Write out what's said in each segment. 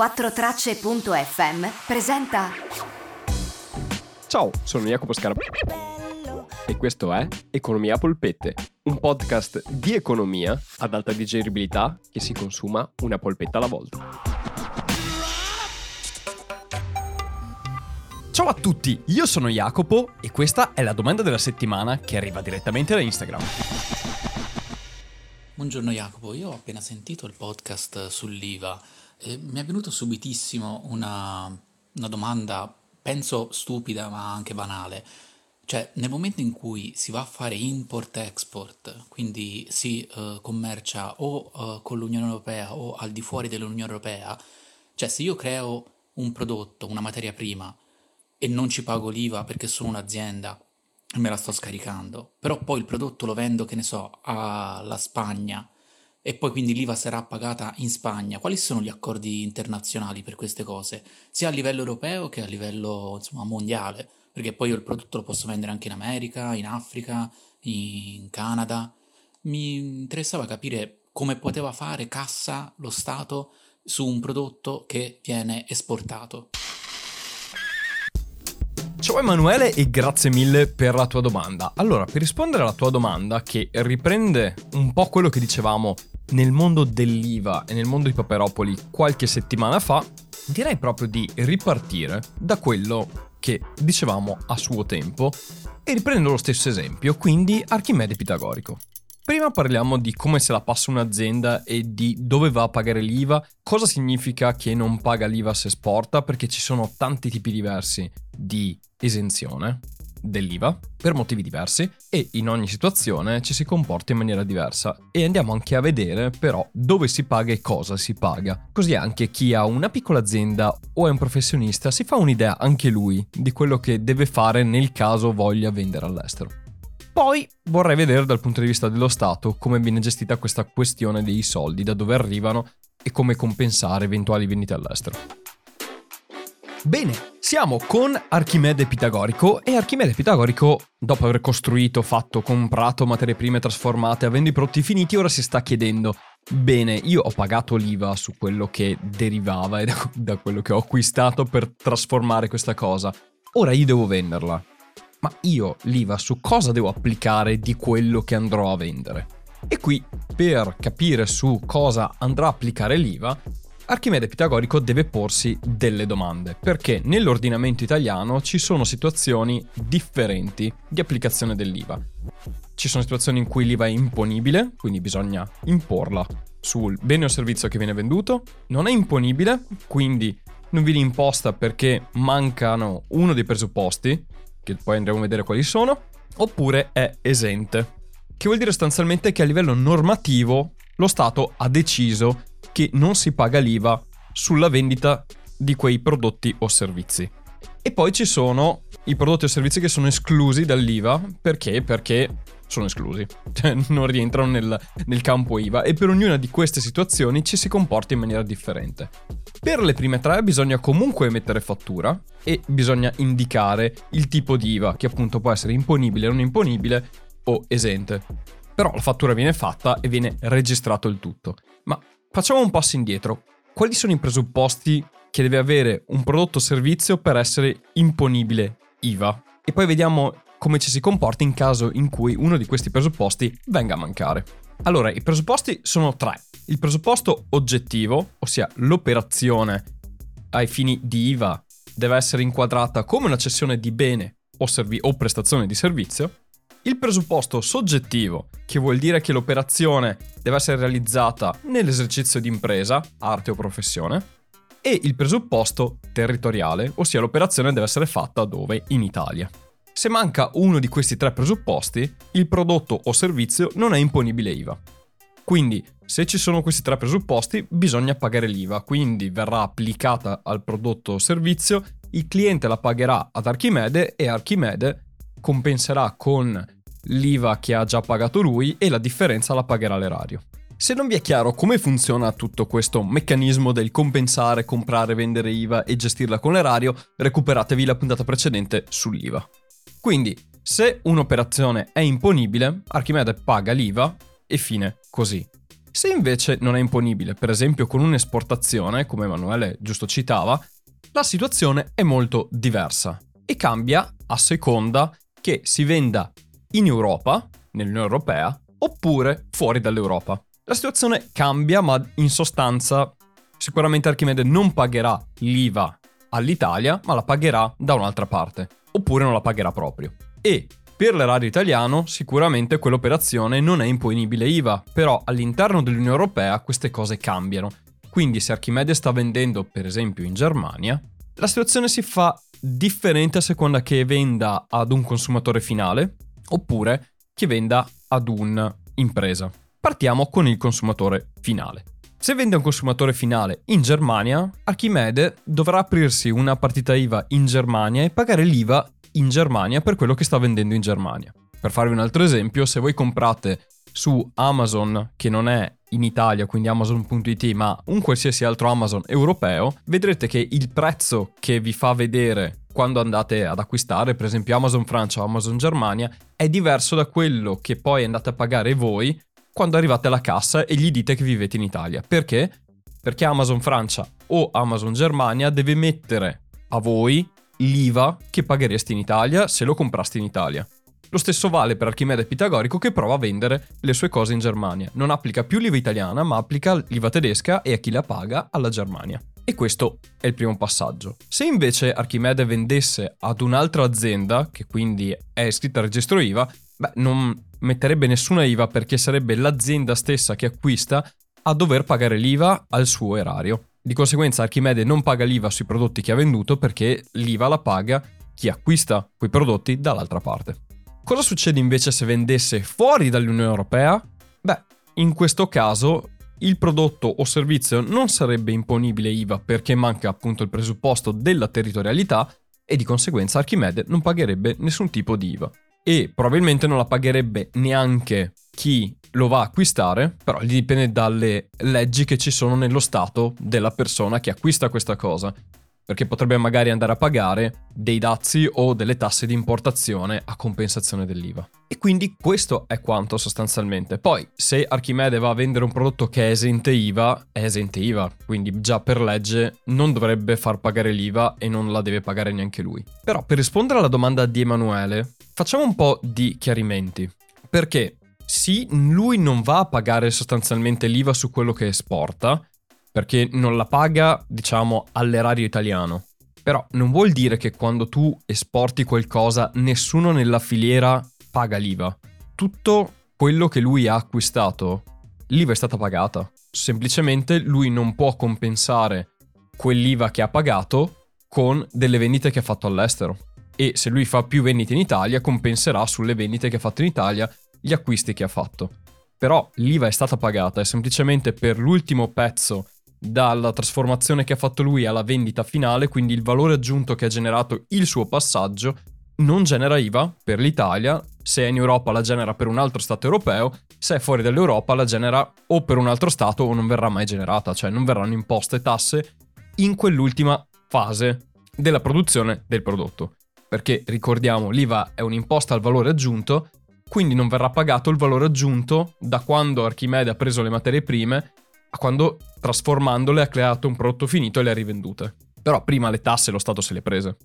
4tracce.fm presenta Ciao, sono Jacopo Scarpa e questo è Economia a polpette, un podcast di economia ad alta digeribilità che si consuma una polpetta alla volta. Ciao a tutti, io sono Jacopo e questa è la domanda della settimana che arriva direttamente da Instagram. Buongiorno Jacopo, io ho appena sentito il podcast sull'IVA e mi è venuto subitissimo una, una domanda, penso stupida ma anche banale. Cioè, nel momento in cui si va a fare import-export, quindi si uh, commercia o uh, con l'Unione Europea o al di fuori dell'Unione Europea, cioè se io creo un prodotto, una materia prima, e non ci pago l'IVA perché sono un'azienda e me la sto scaricando, però poi il prodotto lo vendo, che ne so, alla Spagna e poi quindi l'IVA sarà pagata in Spagna. Quali sono gli accordi internazionali per queste cose, sia a livello europeo che a livello insomma, mondiale? Perché poi io il prodotto lo posso vendere anche in America, in Africa, in Canada. Mi interessava capire come poteva fare cassa lo Stato su un prodotto che viene esportato. Ciao Emanuele e grazie mille per la tua domanda. Allora, per rispondere alla tua domanda, che riprende un po' quello che dicevamo nel mondo dell'IVA e nel mondo di Paperopoli qualche settimana fa, direi proprio di ripartire da quello che dicevamo a suo tempo e riprendo lo stesso esempio, quindi Archimede Pitagorico. Prima parliamo di come se la passa un'azienda e di dove va a pagare l'IVA, cosa significa che non paga l'IVA se esporta, perché ci sono tanti tipi diversi di esenzione dell'IVA per motivi diversi e in ogni situazione ci si comporta in maniera diversa e andiamo anche a vedere però dove si paga e cosa si paga. Così anche chi ha una piccola azienda o è un professionista si fa un'idea anche lui di quello che deve fare nel caso voglia vendere all'estero. Poi vorrei vedere dal punto di vista dello Stato come viene gestita questa questione dei soldi, da dove arrivano e come compensare eventuali vendite all'estero. Bene, siamo con Archimede Pitagorico e Archimede Pitagorico, dopo aver costruito, fatto, comprato materie prime trasformate, avendo i prodotti finiti, ora si sta chiedendo, bene, io ho pagato l'IVA su quello che derivava e da, da quello che ho acquistato per trasformare questa cosa, ora io devo venderla ma io l'IVA su cosa devo applicare di quello che andrò a vendere? E qui, per capire su cosa andrà a applicare l'IVA, Archimede Pitagorico deve porsi delle domande, perché nell'ordinamento italiano ci sono situazioni differenti di applicazione dell'IVA. Ci sono situazioni in cui l'IVA è imponibile, quindi bisogna imporla sul bene o servizio che viene venduto, non è imponibile, quindi non viene imposta perché mancano uno dei presupposti, che poi andremo a vedere quali sono, oppure è esente, che vuol dire sostanzialmente che a livello normativo lo Stato ha deciso che non si paga l'IVA sulla vendita di quei prodotti o servizi. E poi ci sono i prodotti o servizi che sono esclusi dall'IVA perché? Perché sono esclusi, cioè non rientrano nel, nel, campo IVA e per ognuna di queste situazioni ci si comporta in maniera differente. Per le prime tre bisogna comunque emettere fattura e bisogna indicare il tipo di IVA che appunto può essere imponibile, non imponibile o esente. Però la fattura viene fatta e viene registrato il tutto. Ma facciamo un passo indietro. Quali sono i presupposti che deve avere un prodotto o servizio per essere imponibile IVA? E poi vediamo come ci si comporta in caso in cui uno di questi presupposti venga a mancare. Allora, i presupposti sono tre. Il presupposto oggettivo, ossia l'operazione ai fini di IVA deve essere inquadrata come una cessione di bene o, servi- o prestazione di servizio. Il presupposto soggettivo, che vuol dire che l'operazione deve essere realizzata nell'esercizio di impresa, arte o professione. E il presupposto territoriale, ossia l'operazione deve essere fatta dove? In Italia. Se manca uno di questi tre presupposti, il prodotto o servizio non è imponibile IVA. Quindi, se ci sono questi tre presupposti, bisogna pagare l'IVA, quindi verrà applicata al prodotto o servizio, il cliente la pagherà ad Archimede e Archimede compenserà con l'IVA che ha già pagato lui e la differenza la pagherà l'erario. Se non vi è chiaro come funziona tutto questo meccanismo del compensare, comprare, vendere IVA e gestirla con l'erario, recuperatevi la puntata precedente sull'IVA. Quindi, se un'operazione è imponibile, Archimede paga l'IVA e fine così. Se invece non è imponibile, per esempio con un'esportazione, come Emanuele giusto citava, la situazione è molto diversa e cambia a seconda che si venda in Europa, nell'Unione Europea, oppure fuori dall'Europa. La situazione cambia, ma in sostanza sicuramente Archimede non pagherà l'IVA all'Italia, ma la pagherà da un'altra parte, oppure non la pagherà proprio. E per l'erario italiano sicuramente quell'operazione non è imponibile IVA, però all'interno dell'Unione Europea queste cose cambiano. Quindi se Archimede sta vendendo per esempio in Germania, la situazione si fa differente a seconda che venda ad un consumatore finale oppure che venda ad un'impresa. Partiamo con il consumatore finale. Se vende a un consumatore finale in Germania, Archimede dovrà aprirsi una partita IVA in Germania e pagare l'IVA in Germania per quello che sta vendendo in Germania. Per farvi un altro esempio, se voi comprate su Amazon, che non è in Italia, quindi Amazon.it, ma un qualsiasi altro Amazon europeo, vedrete che il prezzo che vi fa vedere quando andate ad acquistare, per esempio Amazon Francia o Amazon Germania, è diverso da quello che poi andate a pagare voi quando arrivate alla cassa e gli dite che vivete in Italia. Perché? Perché Amazon Francia o Amazon Germania deve mettere a voi l'IVA che paghereste in Italia se lo compraste in Italia. Lo stesso vale per Archimede Pitagorico che prova a vendere le sue cose in Germania. Non applica più l'IVA italiana, ma applica l'IVA tedesca e a chi la paga alla Germania. E questo è il primo passaggio. Se invece Archimede vendesse ad un'altra azienda, che quindi è iscritta al registro IVA, beh, non metterebbe nessuna IVA perché sarebbe l'azienda stessa che acquista a dover pagare l'IVA al suo erario. Di conseguenza Archimede non paga l'IVA sui prodotti che ha venduto perché l'IVA la paga chi acquista quei prodotti dall'altra parte. Cosa succede invece se vendesse fuori dall'Unione Europea? Beh, in questo caso il prodotto o servizio non sarebbe imponibile IVA perché manca appunto il presupposto della territorialità e di conseguenza Archimede non pagherebbe nessun tipo di IVA e probabilmente non la pagherebbe neanche chi lo va a acquistare, però gli dipende dalle leggi che ci sono nello stato della persona che acquista questa cosa perché potrebbe magari andare a pagare dei dazi o delle tasse di importazione a compensazione dell'IVA. E quindi questo è quanto sostanzialmente. Poi, se Archimede va a vendere un prodotto che è esente IVA, è esente IVA, quindi già per legge non dovrebbe far pagare l'IVA e non la deve pagare neanche lui. Però, per rispondere alla domanda di Emanuele, facciamo un po' di chiarimenti. Perché sì, lui non va a pagare sostanzialmente l'IVA su quello che esporta, perché non la paga, diciamo, all'erario italiano. Però non vuol dire che quando tu esporti qualcosa nessuno nella filiera paga l'IVA. Tutto quello che lui ha acquistato, l'IVA è stata pagata. Semplicemente lui non può compensare quell'IVA che ha pagato con delle vendite che ha fatto all'estero. E se lui fa più vendite in Italia, compenserà sulle vendite che ha fatto in Italia gli acquisti che ha fatto. Però l'IVA è stata pagata e semplicemente per l'ultimo pezzo dalla trasformazione che ha fatto lui alla vendita finale, quindi il valore aggiunto che ha generato il suo passaggio, non genera IVA per l'Italia, se è in Europa la genera per un altro Stato europeo, se è fuori dall'Europa la genera o per un altro Stato o non verrà mai generata, cioè non verranno imposte tasse in quell'ultima fase della produzione del prodotto. Perché ricordiamo, l'IVA è un'imposta al valore aggiunto, quindi non verrà pagato il valore aggiunto da quando Archimede ha preso le materie prime a quando trasformandole ha creato un prodotto finito e le ha rivendute. Però prima le tasse lo Stato se le prese,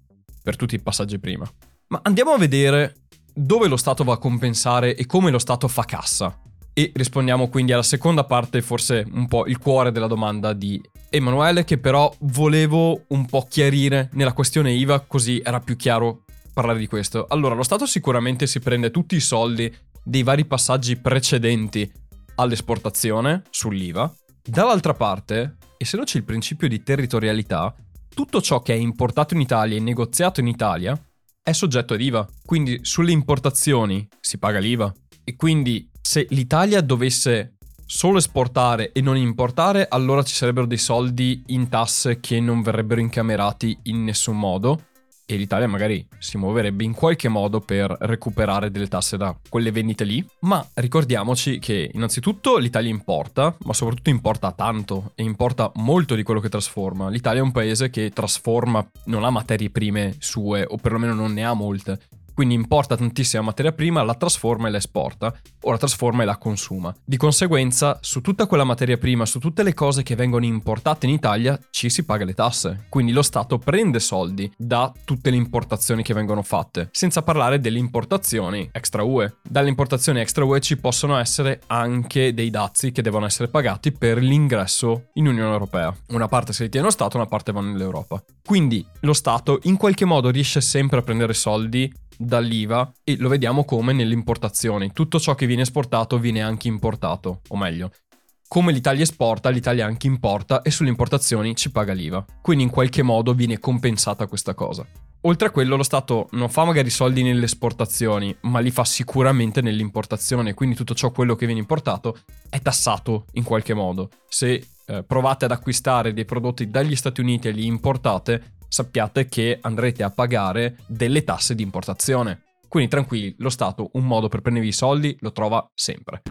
per tutti i passaggi prima. Ma andiamo a vedere dove lo Stato va a compensare e come lo Stato fa cassa. E rispondiamo quindi alla seconda parte, forse un po' il cuore della domanda di Emanuele, che però volevo un po' chiarire nella questione IVA, così era più chiaro parlare di questo. Allora, lo Stato sicuramente si prende tutti i soldi dei vari passaggi precedenti all'esportazione sull'IVA Dall'altra parte, essendoci il principio di territorialità, tutto ciò che è importato in Italia e negoziato in Italia è soggetto ad IVA. Quindi sulle importazioni si paga l'IVA. E quindi se l'Italia dovesse solo esportare e non importare, allora ci sarebbero dei soldi in tasse che non verrebbero incamerati in nessun modo e l'Italia magari si muoverebbe in qualche modo per recuperare delle tasse da quelle vendite lì. Ma ricordiamoci che innanzitutto l'Italia importa, ma soprattutto importa tanto e importa molto di quello che trasforma. L'Italia è un paese che trasforma, non ha materie prime sue o perlomeno non ne ha molte. Quindi importa tantissima materia prima, la trasforma e la esporta, o la trasforma e la consuma. Di conseguenza, su tutta quella materia prima, su tutte le cose che vengono importate in Italia, ci si paga le tasse. Quindi lo Stato prende soldi da tutte le importazioni che vengono fatte, senza parlare delle importazioni extra UE. Dalle importazioni extra UE ci possono essere anche dei dazi che devono essere pagati per l'ingresso in Unione Europea. Una parte se li tiene lo Stato, una parte va nell'Europa. Quindi lo Stato in qualche modo riesce sempre a prendere soldi dall'IVA e lo vediamo come nelle importazioni. Tutto ciò che viene esportato viene anche importato, o meglio, come l'Italia esporta, l'Italia anche importa e sulle importazioni ci paga l'IVA. Quindi in qualche modo viene compensata questa cosa. Oltre a quello lo Stato non fa magari soldi nelle esportazioni, ma li fa sicuramente nell'importazione, quindi tutto ciò quello che viene importato è tassato in qualche modo. Se eh, provate ad acquistare dei prodotti dagli Stati Uniti e li importate, sappiate che andrete a pagare delle tasse di importazione. Quindi tranquilli, lo Stato un modo per prendervi i soldi lo trova sempre.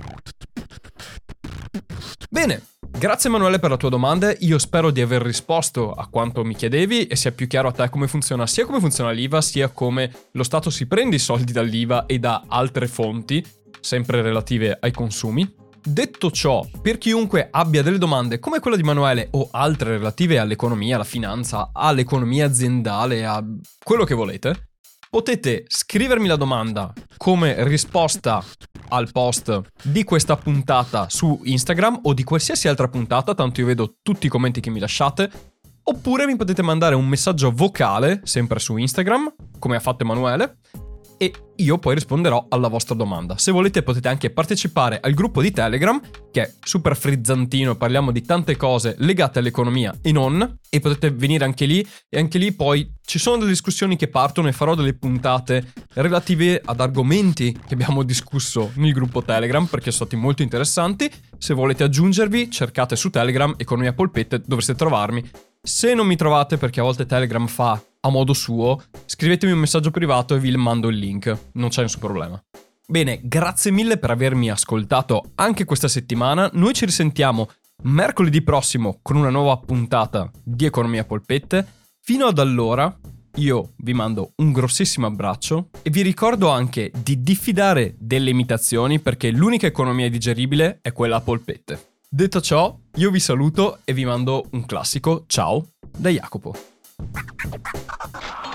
Bene, grazie Emanuele per la tua domanda, io spero di aver risposto a quanto mi chiedevi e sia più chiaro a te come funziona sia come funziona l'IVA sia come lo Stato si prende i soldi dall'IVA e da altre fonti, sempre relative ai consumi. Detto ciò, per chiunque abbia delle domande come quella di Emanuele o altre relative all'economia, alla finanza, all'economia aziendale, a quello che volete, potete scrivermi la domanda come risposta al post di questa puntata su Instagram o di qualsiasi altra puntata, tanto io vedo tutti i commenti che mi lasciate. Oppure mi potete mandare un messaggio vocale, sempre su Instagram, come ha fatto Emanuele, e io poi risponderò alla vostra domanda. Se volete potete anche partecipare al gruppo di Telegram, che è super frizzantino, parliamo di tante cose legate all'economia e non, e potete venire anche lì, e anche lì poi ci sono delle discussioni che partono e farò delle puntate relative ad argomenti che abbiamo discusso nel gruppo Telegram, perché sono stati molto interessanti. Se volete aggiungervi, cercate su Telegram Economia Polpette, dovreste trovarmi. Se non mi trovate, perché a volte Telegram fa a modo suo, scrivetemi un messaggio privato e vi mando il link, non c'è nessun problema. Bene, grazie mille per avermi ascoltato anche questa settimana, noi ci risentiamo mercoledì prossimo con una nuova puntata di Economia Polpette. Fino ad allora io vi mando un grossissimo abbraccio e vi ricordo anche di diffidare delle imitazioni perché l'unica economia digeribile è quella a polpette. Detto ciò, io vi saluto e vi mando un classico ciao da Jacopo. ハハハハ!